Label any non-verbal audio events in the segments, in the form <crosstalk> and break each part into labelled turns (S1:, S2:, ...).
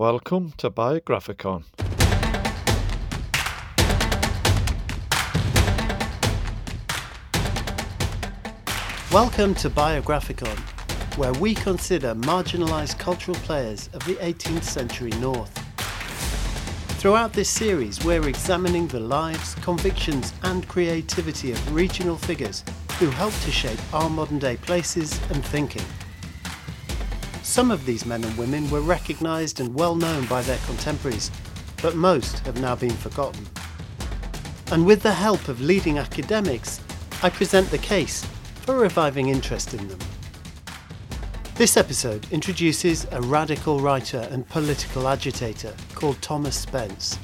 S1: Welcome to Biographicon.
S2: Welcome to Biographicon, where we consider marginalised cultural players of the 18th century North. Throughout this series, we're examining the lives, convictions, and creativity of regional figures who helped to shape our modern day places and thinking. Some of these men and women were recognised and well known by their contemporaries, but most have now been forgotten. And with the help of leading academics, I present the case for reviving interest in them. This episode introduces a radical writer and political agitator called Thomas Spence,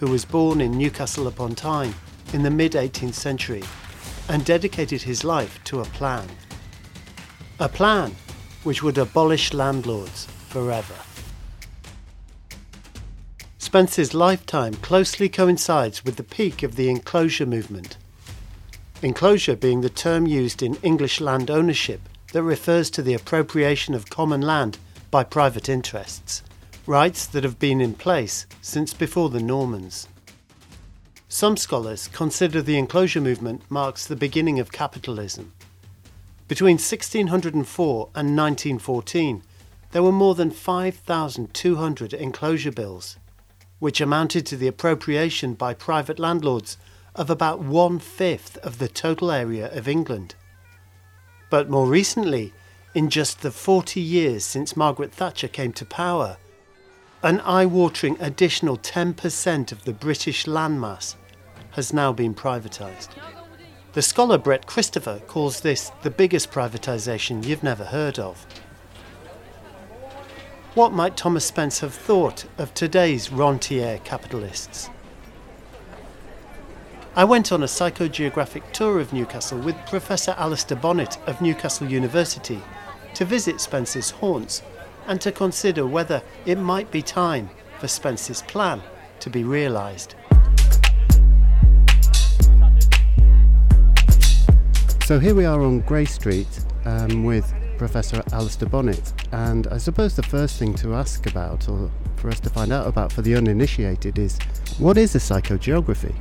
S2: who was born in Newcastle upon Tyne in the mid 18th century and dedicated his life to a plan. A plan which would abolish landlords forever. Spence's lifetime closely coincides with the peak of the enclosure movement. Enclosure being the term used in English land ownership that refers to the appropriation of common land by private interests, rights that have been in place since before the Normans. Some scholars consider the enclosure movement marks the beginning of capitalism. Between 1604 and 1914, there were more than 5,200 enclosure bills, which amounted to the appropriation by private landlords of about one fifth of the total area of England. But more recently, in just the 40 years since Margaret Thatcher came to power, an eye watering additional 10% of the British landmass has now been privatised. The scholar Brett Christophers calls this the biggest privatisation you've never heard of. What might Thomas Spence have thought of today's rentier capitalists? I went on a psychogeographic tour of Newcastle with Professor Alastair Bonnett of Newcastle University to visit Spence's haunts and to consider whether it might be time for Spence's plan to be realised. So here we are on Grey Street um, with Professor Alastair Bonnett, and I suppose the first thing to ask about, or for us to find out about for the uninitiated, is what is a psychogeography?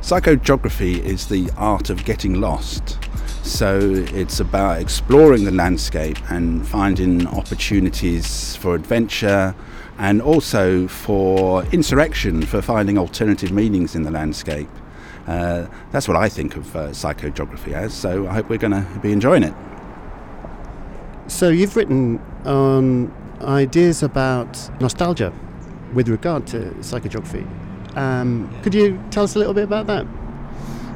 S3: Psychogeography is the art of getting lost. So it's about exploring the landscape and finding opportunities for adventure and also for insurrection, for finding alternative meanings in the landscape. Uh, that's what I think of uh, psychogeography as, so I hope we're going to be enjoying it.
S2: So you've written on ideas about nostalgia with regard to psychogeography. Um, could you tell us a little bit about that?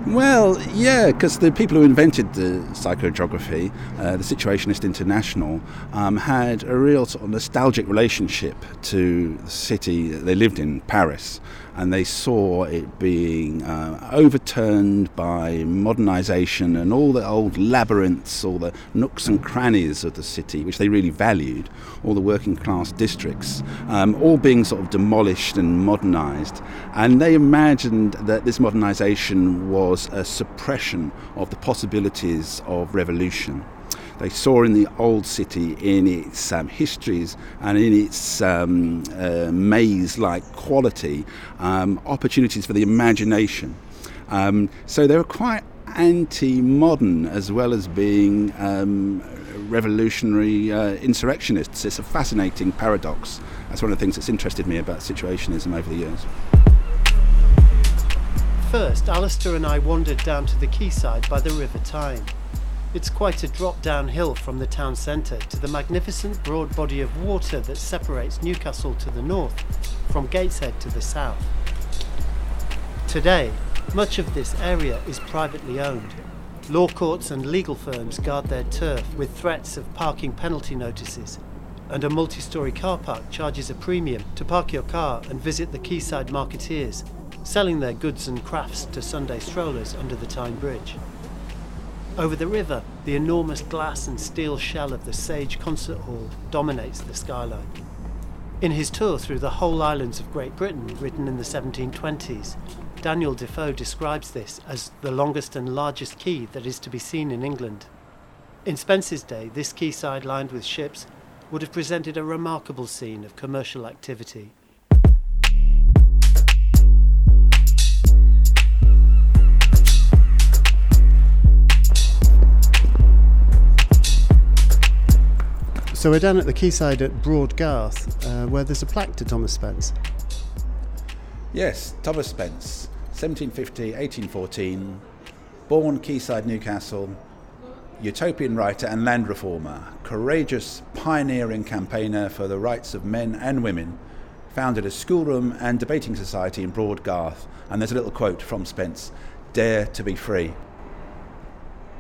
S3: Well, yeah, because the people who invented the psychogeography, uh, the Situationist International, um, had a real sort of nostalgic relationship to the city that they lived in, Paris and they saw it being uh, overturned by modernisation and all the old labyrinths, all the nooks and crannies of the city, which they really valued, all the working class districts, um, all being sort of demolished and modernised. And they imagined that this modernisation was a suppression of the possibilities of revolution they saw in the old city, in its um, histories and in its um, uh, maze-like quality, um, opportunities for the imagination. Um, so they were quite anti-modern as well as being um, revolutionary uh, insurrectionists. It's a fascinating paradox. That's one of the things that's interested me about situationism over the years.
S2: First, Alastair and I wandered down to the quayside by the River Tyne. It's quite a drop downhill from the town centre to the magnificent broad body of water that separates Newcastle to the north from Gateshead to the south. Today, much of this area is privately owned. Law courts and legal firms guard their turf with threats of parking penalty notices, and a multi story car park charges a premium to park your car and visit the quayside marketeers, selling their goods and crafts to Sunday strollers under the Tyne Bridge. Over the river, the enormous glass and steel shell of the Sage Concert Hall dominates the skyline. In his tour through the whole islands of Great Britain, written in the 1720s, Daniel Defoe describes this as the longest and largest quay that is to be seen in England. In Spence's day, this quayside lined with ships would have presented a remarkable scene of commercial activity. So we're down at the quayside at Broad Garth, uh, where there's a plaque to Thomas Spence.
S3: Yes, Thomas Spence, 1750 1814, born quayside Newcastle, utopian writer and land reformer, courageous pioneering campaigner for the rights of men and women, founded a schoolroom and debating society in Broad Garth. And there's a little quote from Spence Dare to be free.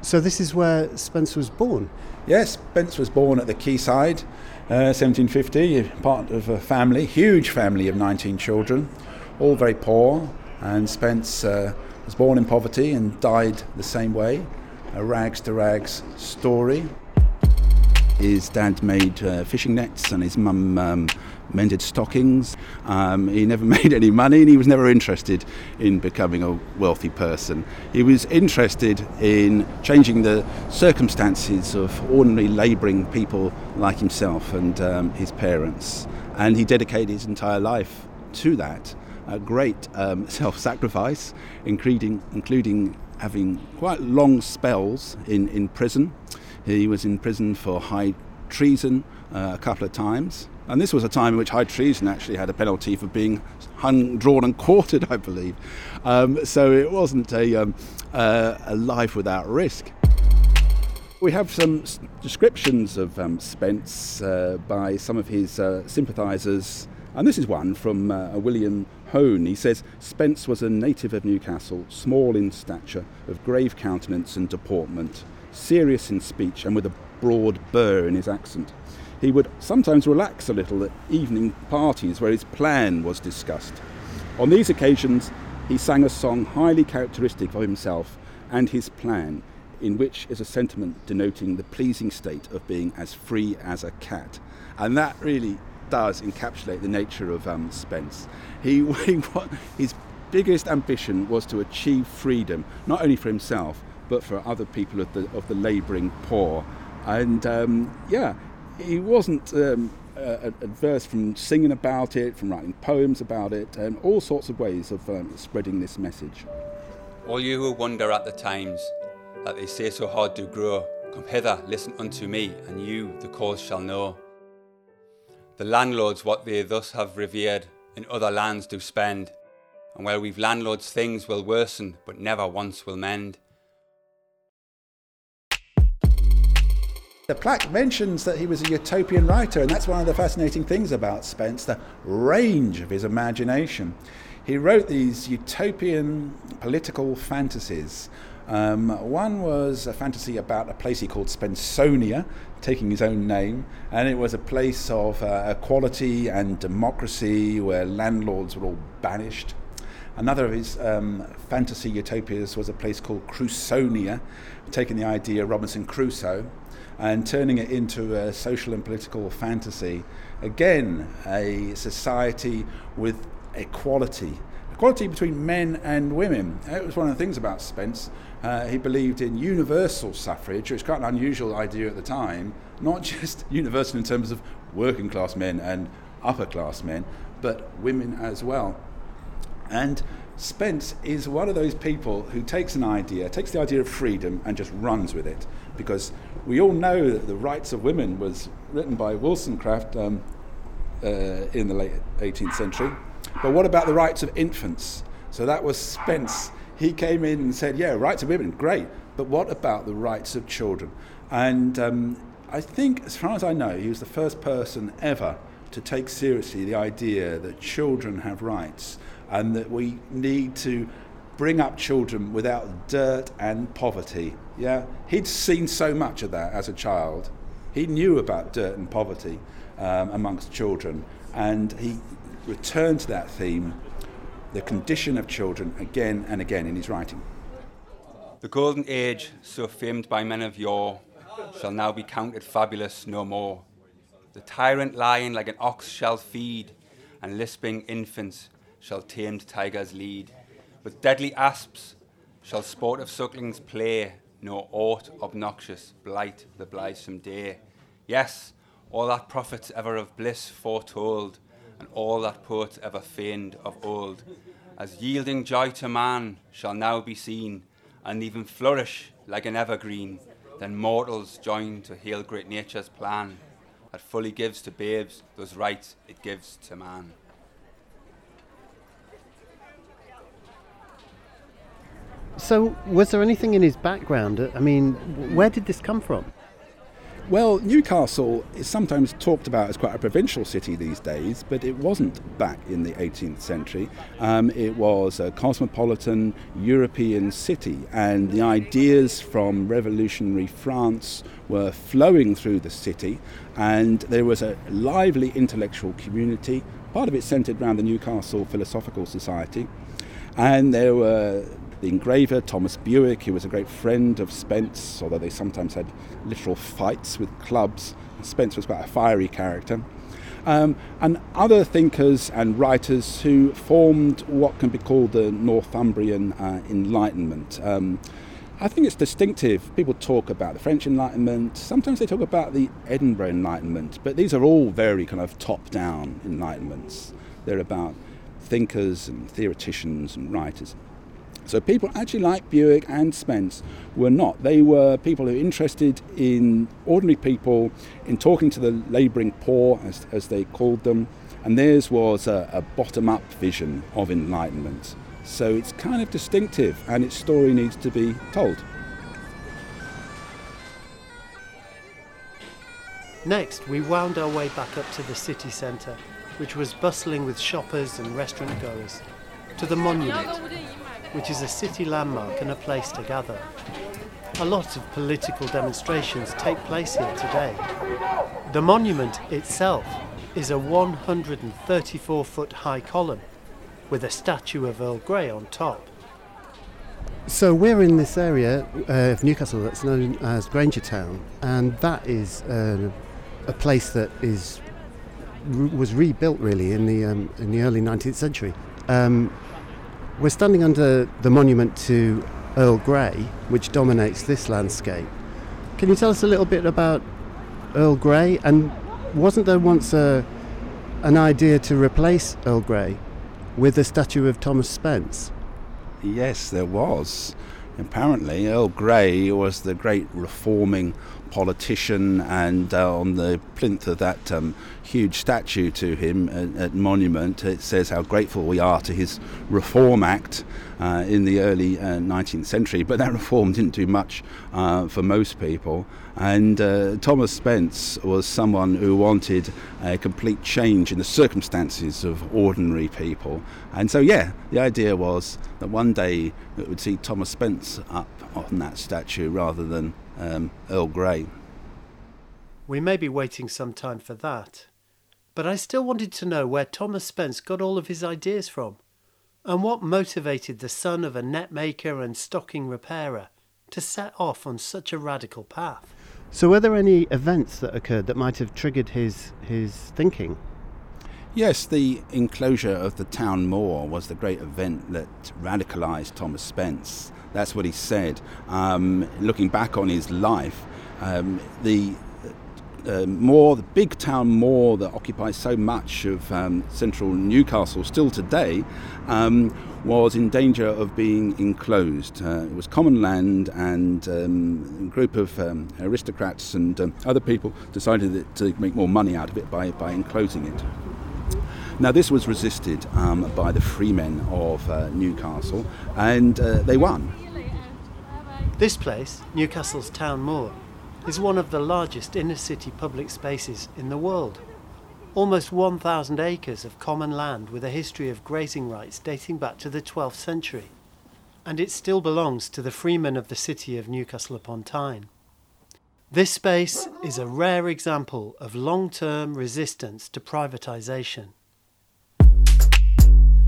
S2: So, this is where Spence was born?
S3: Yes, Spence was born at the quayside, uh, 1750, part of a family, huge family of 19 children, all very poor. And Spence uh, was born in poverty and died the same way, a rags to rags story. His dad made uh, fishing nets and his mum um, mended stockings. Um, he never <laughs> made any money and he was never interested in becoming a wealthy person. He was interested in changing the circumstances of ordinary labouring people like himself and um, his parents. And he dedicated his entire life to that. A great um, <laughs> self sacrifice, including, including having quite long spells in, in prison. He was in prison for high treason uh, a couple of times. And this was a time in which high treason actually had a penalty for being hung, drawn, and quartered, I believe. Um, so it wasn't a, um, uh, a life without risk. We have some descriptions of um, Spence uh, by some of his uh, sympathisers, and this is one from uh, William Hone. He says Spence was a native of Newcastle, small in stature, of grave countenance and deportment, serious in speech, and with a broad burr in his accent. He would sometimes relax a little at evening parties where his plan was discussed. On these occasions, he sang a song highly characteristic of himself and his plan, in which is a sentiment denoting the pleasing state of being as free as a cat. And that really does encapsulate the nature of um, Spence. He, <laughs> he, his biggest ambition was to achieve freedom, not only for himself, but for other people of the, of the labouring poor. And um, yeah, he wasn't um, uh, adverse from singing about it, from writing poems about it, and all sorts of ways of um, spreading this message.
S4: All you who wonder at the times that they say so hard do grow, come hither, listen unto me, and you the cause shall know. The landlords what they thus have revered in other lands do spend, and where we've landlords things will worsen, but never once will mend.
S3: The plaque mentions that he was a utopian writer, and that's one of the fascinating things about Spence the range of his imagination. He wrote these utopian political fantasies. Um, one was a fantasy about a place he called Spensonia, taking his own name, and it was a place of uh, equality and democracy where landlords were all banished. Another of his um, fantasy utopias was a place called Crusonia, taking the idea of Robinson Crusoe and turning it into a social and political fantasy. Again, a society with equality. Equality between men and women. It was one of the things about Spence. Uh, he believed in universal suffrage, which was quite an unusual idea at the time, not <laughs> just universal in terms of working class men and upper class men, but women as well. And Spence is one of those people who takes an idea, takes the idea of freedom, and just runs with it. Because we all know that The Rights of Women was written by Wollstonecraft um, uh, in the late 18th century. But what about the rights of infants? So that was Spence. He came in and said, Yeah, rights of women, great. But what about the rights of children? And um, I think, as far as I know, he was the first person ever to take seriously the idea that children have rights and that we need to bring up children without dirt and poverty. Yeah, he'd seen so much of that as a child. He knew about dirt and poverty um, amongst children, and he returned to that theme, the condition of children, again and again in his writing.
S4: The golden age, so famed by men of yore, shall now be counted fabulous no more. The tyrant lion like an ox shall feed, and lisping infants shall tamed tigers lead. With deadly asps shall sport of sucklings play, nor aught obnoxious blight the blithesome day. Yes, all that prophets ever of bliss foretold, and all that poets ever feigned of old, as yielding joy to man, shall now be seen, and even flourish like an evergreen. Then mortals join to hail great nature's plan, that fully gives to babes those rights it gives to man.
S2: So, was there anything in his background? I mean, where did this come from?
S3: Well, Newcastle is sometimes talked about as quite a provincial city these days, but it wasn't back in the 18th century. Um, it was a cosmopolitan European city, and the ideas from revolutionary France were flowing through the city, and there was a lively intellectual community. Part of it centred around the Newcastle Philosophical Society, and there were the engraver, Thomas Bewick, who was a great friend of Spence, although they sometimes had literal fights with clubs. Spence was quite a fiery character. Um, and other thinkers and writers who formed what can be called the Northumbrian uh, Enlightenment. Um, I think it's distinctive. People talk about the French Enlightenment, sometimes they talk about the Edinburgh Enlightenment, but these are all very kind of top down Enlightenments. They're about thinkers and theoreticians and writers. So people actually like Bewick and Spence were not. They were people who were interested in ordinary people, in talking to the labouring poor, as, as they called them, and theirs was a, a bottom up vision of enlightenment. So it's kind of distinctive, and its story needs to be told.
S2: Next, we wound our way back up to the city centre, which was bustling with shoppers and restaurant goers, to the monument which is a city landmark and a place to gather. A lot of political demonstrations take place here today. The monument itself is a 134 foot high column with a statue of Earl Grey on top. So we're in this area uh, of Newcastle that's known as Grainger Town, and that is uh, a place that is was rebuilt really in the um, in the early 19th century. Um, we're standing under the monument to Earl Grey, which dominates this landscape. Can you tell us a little bit about Earl Grey? And wasn't there once a, an idea to replace Earl Grey with a statue of Thomas Spence?
S3: Yes, there was. Apparently, Earl Grey was the great reforming politician, and uh, on the plinth of that um, huge statue to him at, at, Monument, it says how grateful we are to his Reform Act uh, in the early uh, 19th century. But that reform didn't do much uh, for most people. And uh, Thomas Spence was someone who wanted a complete change in the circumstances of ordinary people. And so, yeah, the idea was that one day it would see Thomas Spence up on that statue rather than um, Earl Grey.
S2: We may be waiting some time for that, but I still wanted to know where Thomas Spence got all of his ideas from, and what motivated the son of a net maker and stocking repairer to set off on such a radical path. So, were there any events that occurred that might have triggered his his thinking?
S3: Yes, the enclosure of the town moor was the great event that radicalised Thomas Spence. That's what he said. Um, looking back on his life, um, the uh, moor, the big town moor that occupies so much of um, central Newcastle still today, um, was in danger of being enclosed. Uh, it was common land, and um, a group of um, aristocrats and um, other people decided to make more money out of it by, by enclosing it. Now, this was resisted um, by the freemen of uh, Newcastle, and uh, they won.
S2: This place, Newcastle's Town Moor, is one of the largest inner city public spaces in the world. Almost 1,000 acres of common land with a history of grazing rights dating back to the 12th century. And it still belongs to the freemen of the city of Newcastle upon Tyne. This space is a rare example of long term resistance to privatisation.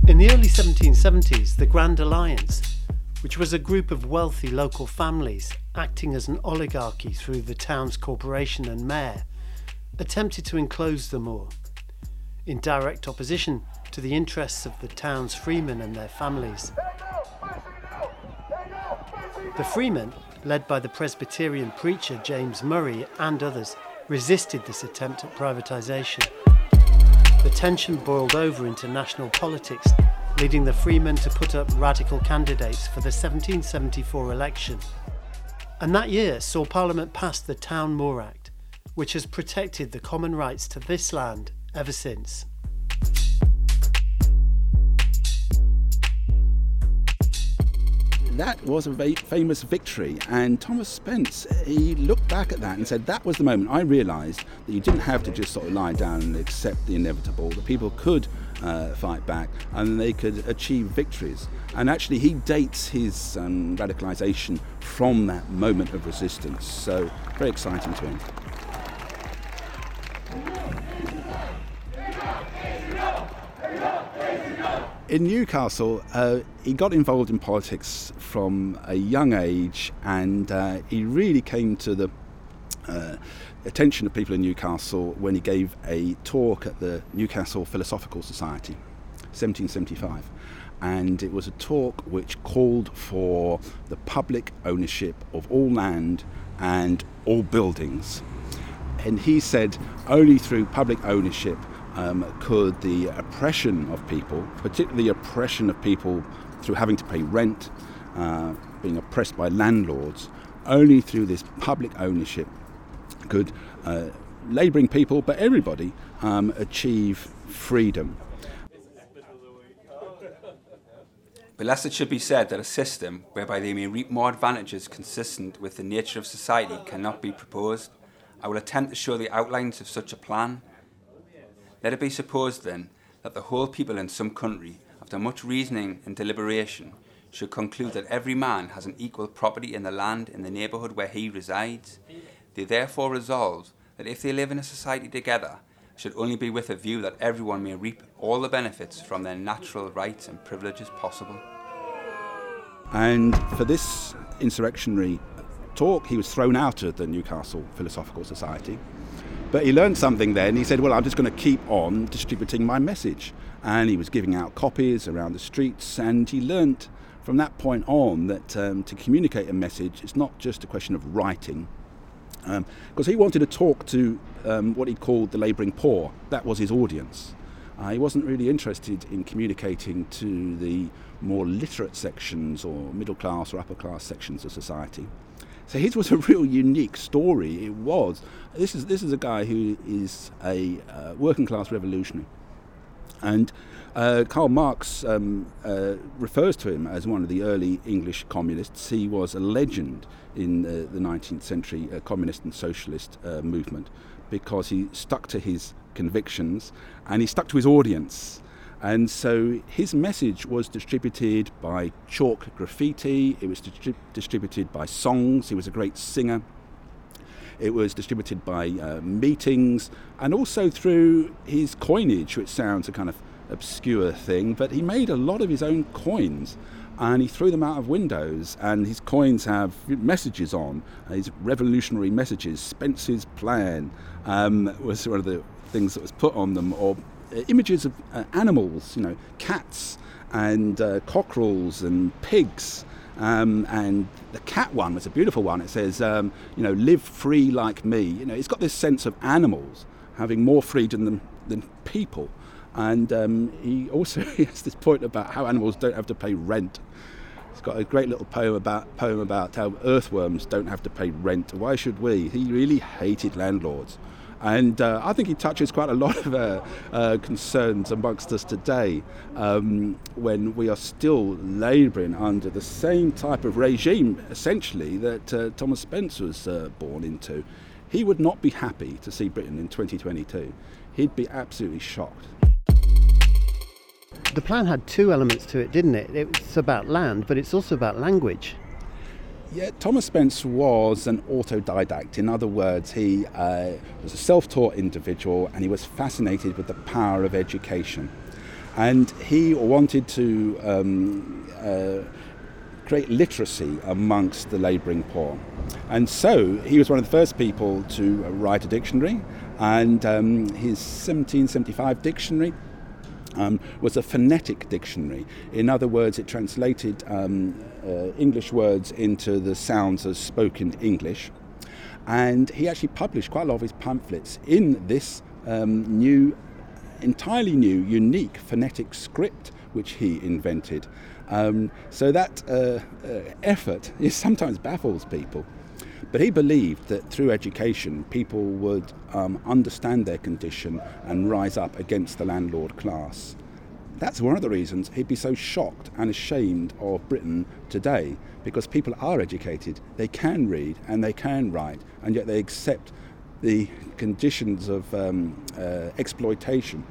S2: In the early 1770s, the Grand Alliance, which was a group of wealthy local families acting as an oligarchy through the town's corporation and mayor, attempted to enclose the moor, in direct opposition to the interests of the town's freemen and their families. The freemen, led by the Presbyterian preacher James Murray and others, resisted this attempt at privatisation. The tension boiled over into national politics, leading the Freemen to put up radical candidates for the 1774 election. And that year saw Parliament pass the Town Moor Act, which has protected the common rights to this land ever since.
S3: that was a very famous victory. And Thomas Spence, he looked back at that and said, that was the moment I realised that you didn't have to just sort of lie down and accept the inevitable, that people could uh, fight back and they could achieve victories. And actually, he dates his um, radicalisation from that moment of resistance. So, very exciting to him. in Newcastle, uh, he got involved in politics from a young age, and uh, he really came to the uh, attention of people in Newcastle when he gave a talk at the Newcastle Philosophical Society, 1775. And it was a talk which called for the public ownership of all land and all buildings. And he said only through public ownership um, could the oppression of people, particularly the oppression of people through having to pay rent, uh, being oppressed by landlords, only through this public ownership could uh, labouring people, but everybody, um, achieve freedom.
S4: But lest it should be said that a system whereby they may reap more advantages consistent with the nature of society cannot be proposed, I will attempt to show the outlines of such a plan let it be supposed, then, that the whole people in some country, after much reasoning and deliberation, should conclude that every man has an equal property in the land in the neighbourhood where he resides. They therefore resolve that if they live in a society together, it should only be with a view that everyone may reap all the benefits from their natural rights and privileges possible.
S3: And for this insurrectionary talk, he was thrown out of the Newcastle Philosophical Society. But he learned something then. He said, Well, I'm just going to keep on distributing my message. And he was giving out copies around the streets. And he learned from that point on that um, to communicate a message, it's not just a question of writing. Because um, he wanted to talk to um, what he called the labouring poor. That was his audience. Uh, he wasn't really interested in communicating to the more literate sections or middle class or upper class sections of society. So his was a real unique story. It was. This is this is a guy who is a uh, working class revolutionary, and uh, Karl Marx um, uh, refers to him as one of the early English communists. He was a legend in the 19th century uh, communist and socialist uh, movement because he stuck to his convictions and he stuck to his audience. And so his message was distributed by chalk graffiti, it was distri- distributed by songs, he was a great singer. It was distributed by uh, meetings and also through his coinage, which sounds a kind of obscure thing, but he made a lot of his own coins and he threw them out of windows. And his coins have messages on, his revolutionary messages. Spence's plan um, was one of the things that was put on them, or uh, images of uh, animals, you know, cats and uh, cockerels and pigs. Um, and the cat one was a beautiful one. It says, um, you know, live free like me. You know, it's got this sense of animals having more freedom than, than people. And um, he also <laughs> he has this point about how animals don't have to pay rent. He's got a great little poem about poem about how earthworms don't have to pay rent. Why should we? He really hated landlords. And uh, I think he touches quite a lot of uh, uh, concerns amongst us today um, when we are still labouring under the same type of regime, essentially, that uh, Thomas Spence was uh, born into. He would not be happy to see Britain in 2022. He'd be absolutely shocked.
S2: The plan had two elements to it, didn't it? It's about land, but it's also about language.
S3: Yeah, Thomas Spence was an autodidact. In other words, he uh, was a self taught individual and he was fascinated with the power of education. And he wanted to um, uh, create literacy amongst the labouring poor. And so he was one of the first people to write a dictionary, and um, his 1775 dictionary um, was a phonetic dictionary. In other words, it translated um, uh, English words into the sounds of spoken English. And he actually published quite a lot of his pamphlets in this um, new, entirely new, unique phonetic script which he invented. Um, so that uh, uh, effort <laughs> sometimes baffles people. But he believed that through education, people would um, understand their condition and rise up against the landlord class. That's one of the reasons he'd be so shocked and ashamed of Britain today, because people are educated, they can read and they can write, and yet they accept the conditions of um, uh, exploitation.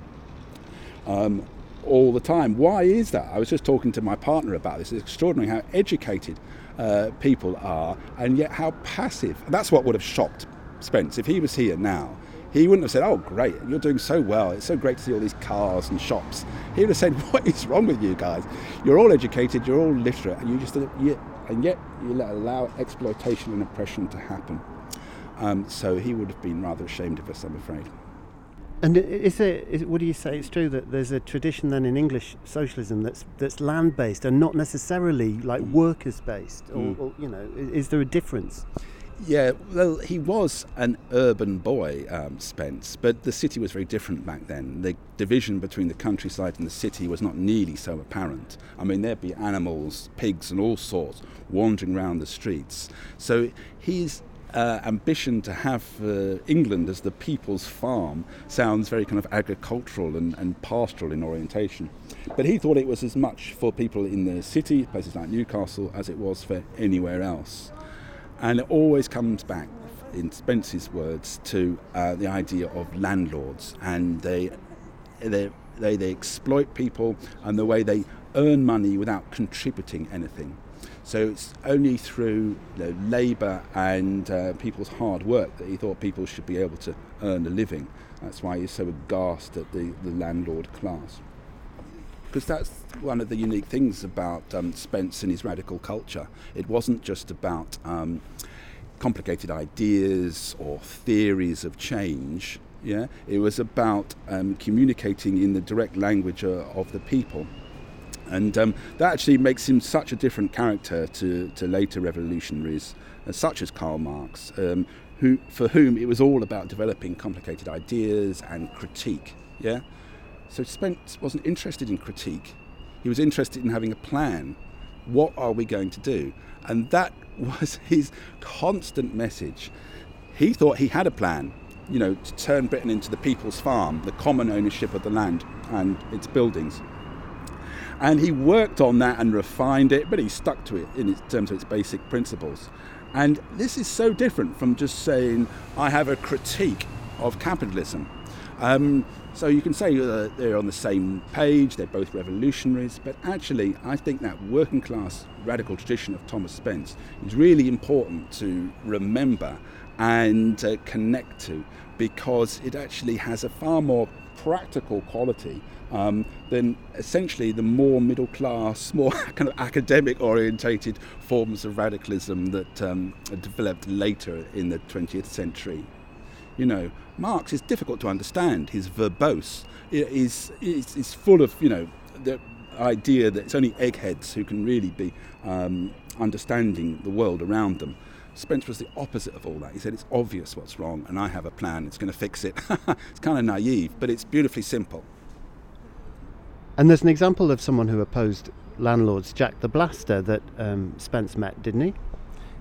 S3: Um, all the time. Why is that? I was just talking to my partner about this. It's extraordinary how educated uh, people are and yet how passive. And that's what would have shocked Spence. If he was here now, he wouldn't have said, Oh, great, you're doing so well. It's so great to see all these cars and shops. He would have said, <laughs> What is wrong with you guys? You're all educated, you're all literate, and you just, you, and yet you allow exploitation and oppression to happen. Um, so he would have been rather ashamed of us, I'm afraid.
S2: And is there, is, would you say it's true that there's a tradition then in English socialism that's that's land based and not necessarily like mm. workers based, or, mm. or, you know, is, is, there a difference?
S3: Yeah, well, he was an urban boy, um, Spence, but the city was very different back then. The division between the countryside and the city was not nearly so apparent. I mean, there'd be animals, pigs, and all sorts wandering around the streets. So he's uh, ambition to have uh, England as the people's farm sounds very kind of agricultural and, and, pastoral in orientation. But he thought it was as much for people in the city, places like Newcastle, as it was for anywhere else. And it always comes back, in Spence's words, to uh, the idea of landlords and they, they, they, they exploit people and the way they earn money without contributing anything. So it's only through you know, labour and uh, people's hard work that he thought people should be able to earn a living. That's why he's so aghast at the, the landlord class. Because that's one of the unique things about um, Spence and his radical culture. It wasn't just about um, complicated ideas or theories of change. Yeah, it was about um, communicating in the direct language uh, of the people. And um, that actually makes him such a different character to, to later revolutionaries, uh, such as Karl Marx, um, who, for whom it was all about developing complicated ideas and critique. Yeah? So Spence wasn't interested in critique, he was interested in having a plan. What are we going to do? And that <laughs> was his constant message. He thought he had a plan, you know, to turn Britain into the people's farm, the common ownership of the land and its buildings. And he worked on that and refined it, but he stuck to it in terms of its basic principles. And this is so different from just saying, I have a critique of capitalism. Um, so you can say uh, they're on the same page, they're both revolutionaries, but actually, I think that working class radical tradition of Thomas Spence is really important to remember and uh, connect to because it actually has a far more practical quality um, than essentially the more middle class, <laughs> more kind of academic orientated forms of radicalism that um, developed later in the 20th century. You know, Marx is difficult to understand. He's verbose. He's, he's, he's full of, you know, the idea that it's only eggheads who can really be um, understanding the world around them. Spence was the opposite of all that. He said, It's obvious what's wrong, and I have a plan, it's going to fix it. <laughs> it's kind of naive, but it's beautifully simple.
S2: And there's an example of someone who opposed landlords, Jack the Blaster, that um, Spence met, didn't he?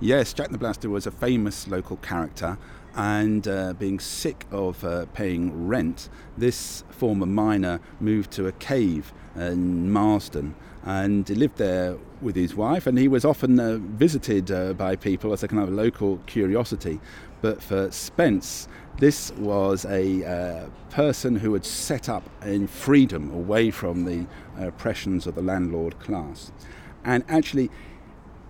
S3: Yes, Jack the Blaster was a famous local character, and uh, being sick of uh, paying rent, this former miner moved to a cave in Marsden and he lived there with his wife, and he was often uh, visited uh, by people as a kind of local curiosity. But for Spence, this was a uh, person who had set up in freedom away from the oppressions of the landlord class. And actually,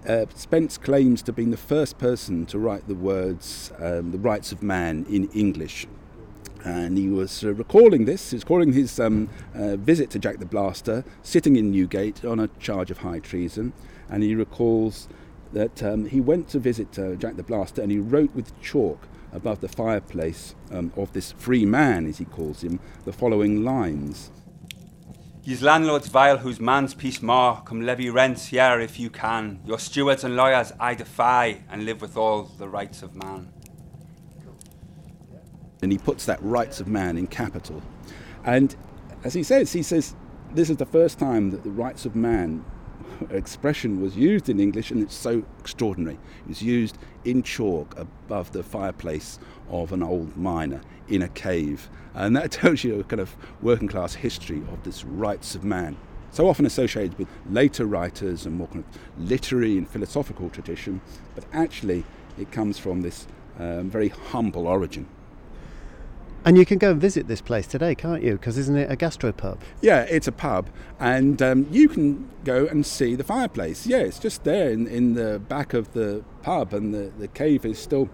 S3: uh, Spence claims to have been the first person to write the words um, the rights of man in English and he was uh, recalling this. He was recalling his um, uh, visit to Jack the Blaster, sitting in Newgate on a charge of high treason, and he recalls that um, he went to visit uh, Jack the Blaster and he wrote with chalk above the fireplace um, of this free man, as he calls him, the following lines.
S4: Yous landlords vile whose man's peace more, come levy rents here if you can. Your stewards and lawyers I defy, and live with all the rights of man.
S3: And he puts that rights of man in capital. And as he says, he says, this is the first time that the rights of man <laughs> expression was used in English, and it's so extraordinary. It was used in chalk above the fireplace of an old miner in a cave. And that <laughs> tells you a kind of working class history of this rights of man. So often associated with later writers and more kind of literary and philosophical tradition, but actually it comes from this um, very humble origin.
S2: And you can go and visit this place today, can't you? Because isn't it a gastropub?
S3: Yeah, it's a pub, and um, you can go and see the fireplace. Yeah, it's just there in, in the back of the pub, and the, the cave is still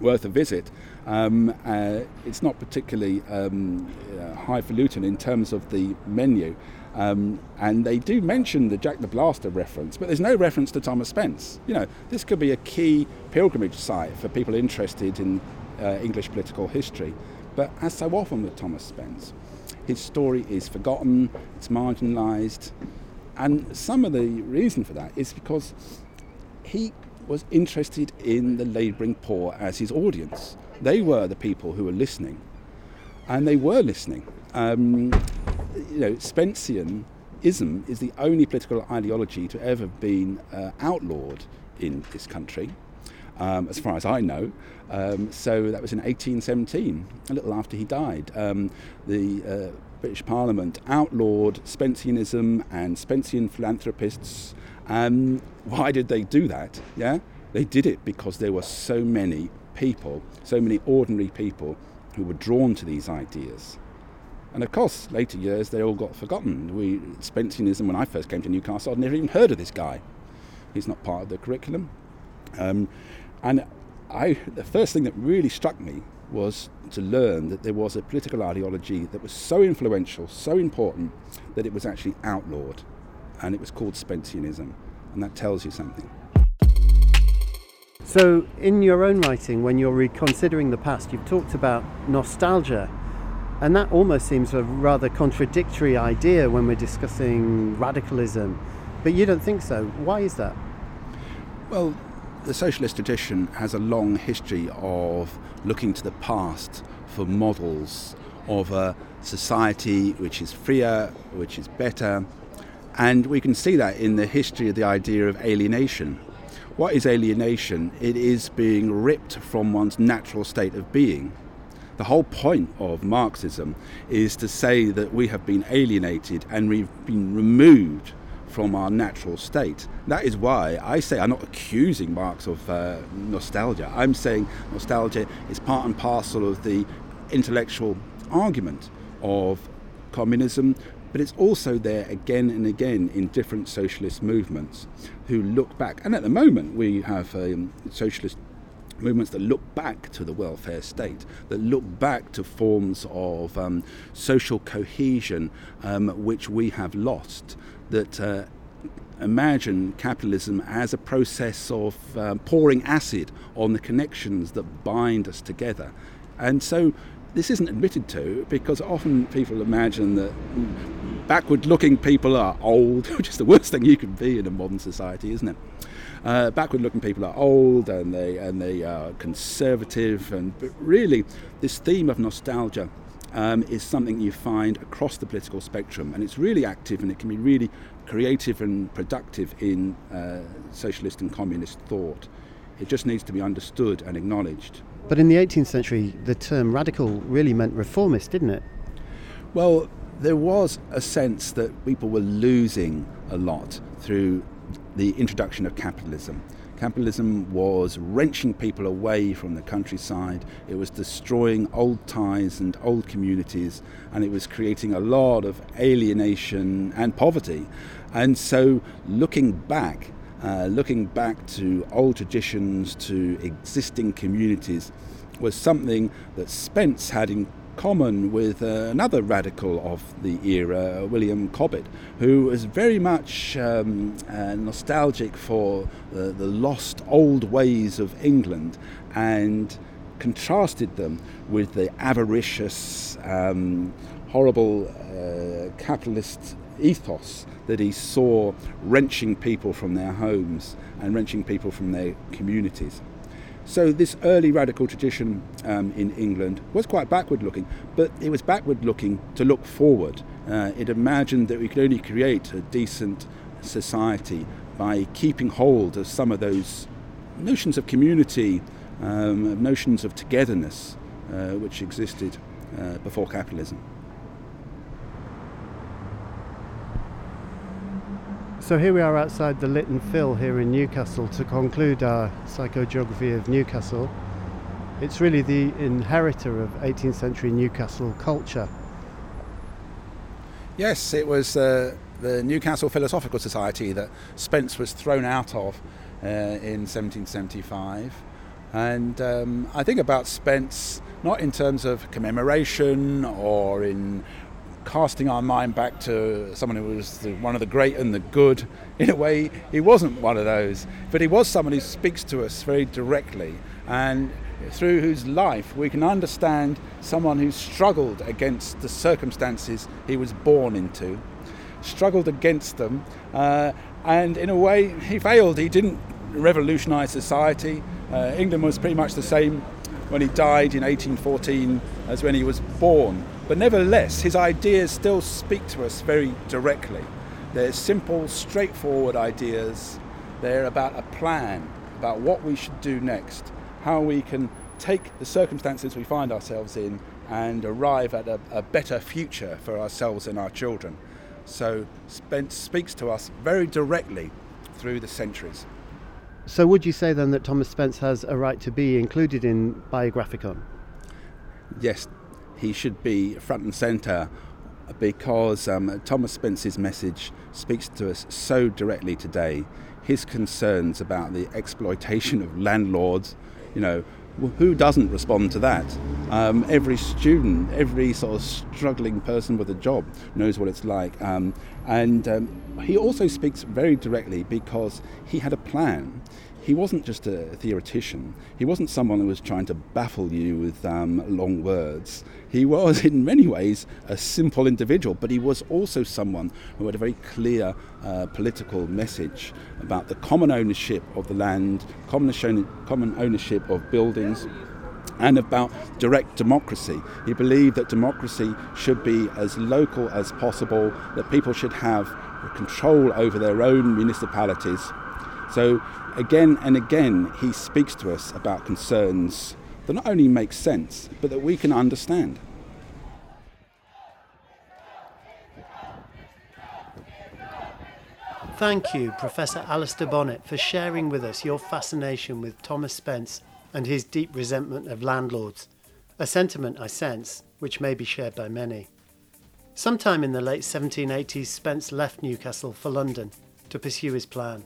S3: worth a visit. Um, uh, it's not particularly um, uh, highfalutin in terms of the menu. Um, and they do mention the Jack the Blaster reference, but there's no reference to Thomas Spence. You know, this could be a key pilgrimage site for people interested in uh, English political history. But as so often with Thomas Spence, his story is forgotten, it's marginalised, and some of the reason for that is because he was interested in the labouring poor as his audience. They were the people who were listening, and they were listening. Um, you know, Spenceanism is the only political ideology to ever have been uh, outlawed in this country, um, as far as I know. Um, so that was in 1817, a little after he died. Um, the uh, British Parliament outlawed Spenceanism and Spencean philanthropists. Um, why did they do that? Yeah, they did it because there were so many people, so many ordinary people, who were drawn to these ideas. And of course, later years they all got forgotten. We Spenceanism. When I first came to Newcastle, I'd never even heard of this guy. He's not part of the curriculum. Um, and I, the first thing that really struck me was to learn that there was a political ideology that was so influential, so important, that it was actually outlawed. And it was called Spenceanism. And that tells you something.
S2: So, in your own writing, when you're reconsidering the past, you've talked about nostalgia. And that almost seems a rather contradictory idea when we're discussing radicalism. But you don't think so. Why is that?
S3: Well, the socialist tradition has a long history of looking to the past for models of a society which is freer, which is better, and we can see that in the history of the idea of alienation. What is alienation? It is being ripped from one's natural state of being. The whole point of Marxism is to say that we have been alienated and we've been removed from our natural state. That is why I say I'm not accusing Marx of uh, nostalgia. I'm saying nostalgia is part and parcel of the intellectual argument of communism, but it's also there again and again in different socialist movements who look back. And at the moment, we have um, socialist movements that look back to the welfare state, that look back to forms of um, social cohesion um, which we have lost that uh, imagine capitalism as a process of um, pouring acid on the connections that bind us together. And so this isn't admitted to because often people imagine that backward looking people are old, <laughs> which is the worst thing you can be in a modern society, isn't it? Uh, backward looking people are old and they, and they are conservative, and but really, this theme of nostalgia um, is something you find across the political spectrum, and it's really active and it can be really creative and productive in uh, socialist and communist thought. It just needs to be understood and acknowledged.
S2: But in the 18th century, the term radical really meant reformist, didn't it?
S3: Well, there was a sense that people were losing a lot through the introduction of capitalism. Capitalism was wrenching people away from the countryside. It was destroying old ties and old communities, and it was creating a lot of alienation and poverty. And so, looking back, uh, looking back to old traditions, to existing communities, was something that Spence had in common with another radical of the era, William Cobbett, who was very much um, uh, nostalgic for the, the lost old ways of England and contrasted them with the avaricious, um, horrible uh, capitalist ethos that he saw wrenching people from their homes and wrenching people from their communities. So this early radical tradition um, in England was quite backward looking, but it was backward looking to look forward. Uh, it imagined that we could only create a decent society by keeping hold of some of those notions of community, um, notions of togetherness, uh, which existed uh, before capitalism.
S2: So here we are outside the Lit & Phil here in Newcastle to conclude our psychogeography of Newcastle. It's really the inheritor of 18th century Newcastle culture.
S3: Yes, it was uh, the Newcastle Philosophical Society that Spence was thrown out of uh, in 1775. And um, I think about Spence not in terms of commemoration or in casting our mind back to someone who was the, one of the great and the good. <laughs> In a way, he wasn't one of those, but he was someone who speaks to us very directly and through whose life we can understand someone who struggled against the circumstances he was born into, struggled against them, uh, and in a way, he failed. He didn't revolutionize society. Uh, England was pretty much the same when he died in 1814 as when he was born. But nevertheless, his ideas still speak to us very directly. They're simple, straightforward ideas. They're about a plan, about what we should do next, how we can take the circumstances we find ourselves in and arrive at a, a better future for ourselves and our children. So Spence speaks to us very directly through the centuries.
S2: So, would you say then that Thomas Spence has a right to be included in Biographicon?
S3: Yes, he should be front and centre because um, Thomas Spence's message speaks to us so directly today. His concerns about the exploitation of landlords, you know, who doesn't respond to that? Um, every student, every sort of struggling person with a job knows what it's like. Um, and um, he also speaks very directly because he had a plan he wasn't just a theoretician. He wasn't someone who was trying to baffle you with um, long words. He was, <laughs> in many ways, a simple individual, but he was also someone who had a very clear uh, political message about the common ownership of the land, common, common ownership of buildings, and about direct democracy. He believed that democracy should be as local as possible, that people should have control over their own municipalities. So again and again, he speaks to us about concerns that not only make sense, but that we can understand.
S2: Thank you, Professor Alastair Bonnett, for sharing with us your fascination with Thomas Spence and his deep resentment of landlords, a sentiment I sense which may be shared by many. Sometime in the late 1780s, Spence left Newcastle for London to pursue his plan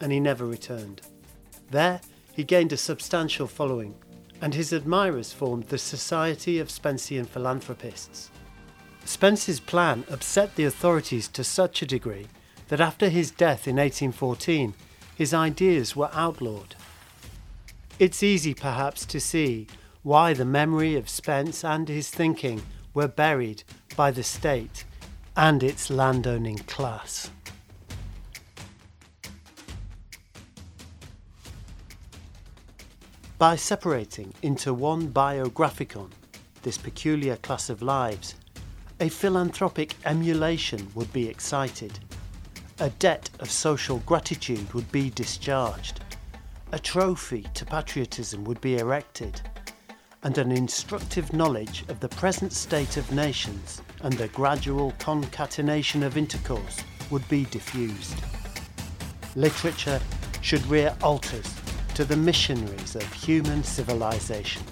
S2: and he never returned. There, he gained a substantial following, and his admirers formed the Society of Spencean Philanthropists. Spence's plan upset the authorities to such a degree that after his death in 1814, his ideas were outlawed. It's easy, perhaps, to see why the memory of Spence and his thinking were buried by the state and its landowning class. By separating into one biographicon this peculiar class of lives, a philanthropic emulation would be excited, a debt of social gratitude would be discharged, a trophy to patriotism would be erected, and an instructive knowledge of the present state of nations and the gradual concatenation of intercourse would be diffused. Literature should rear altars to the missionaries of human civilization.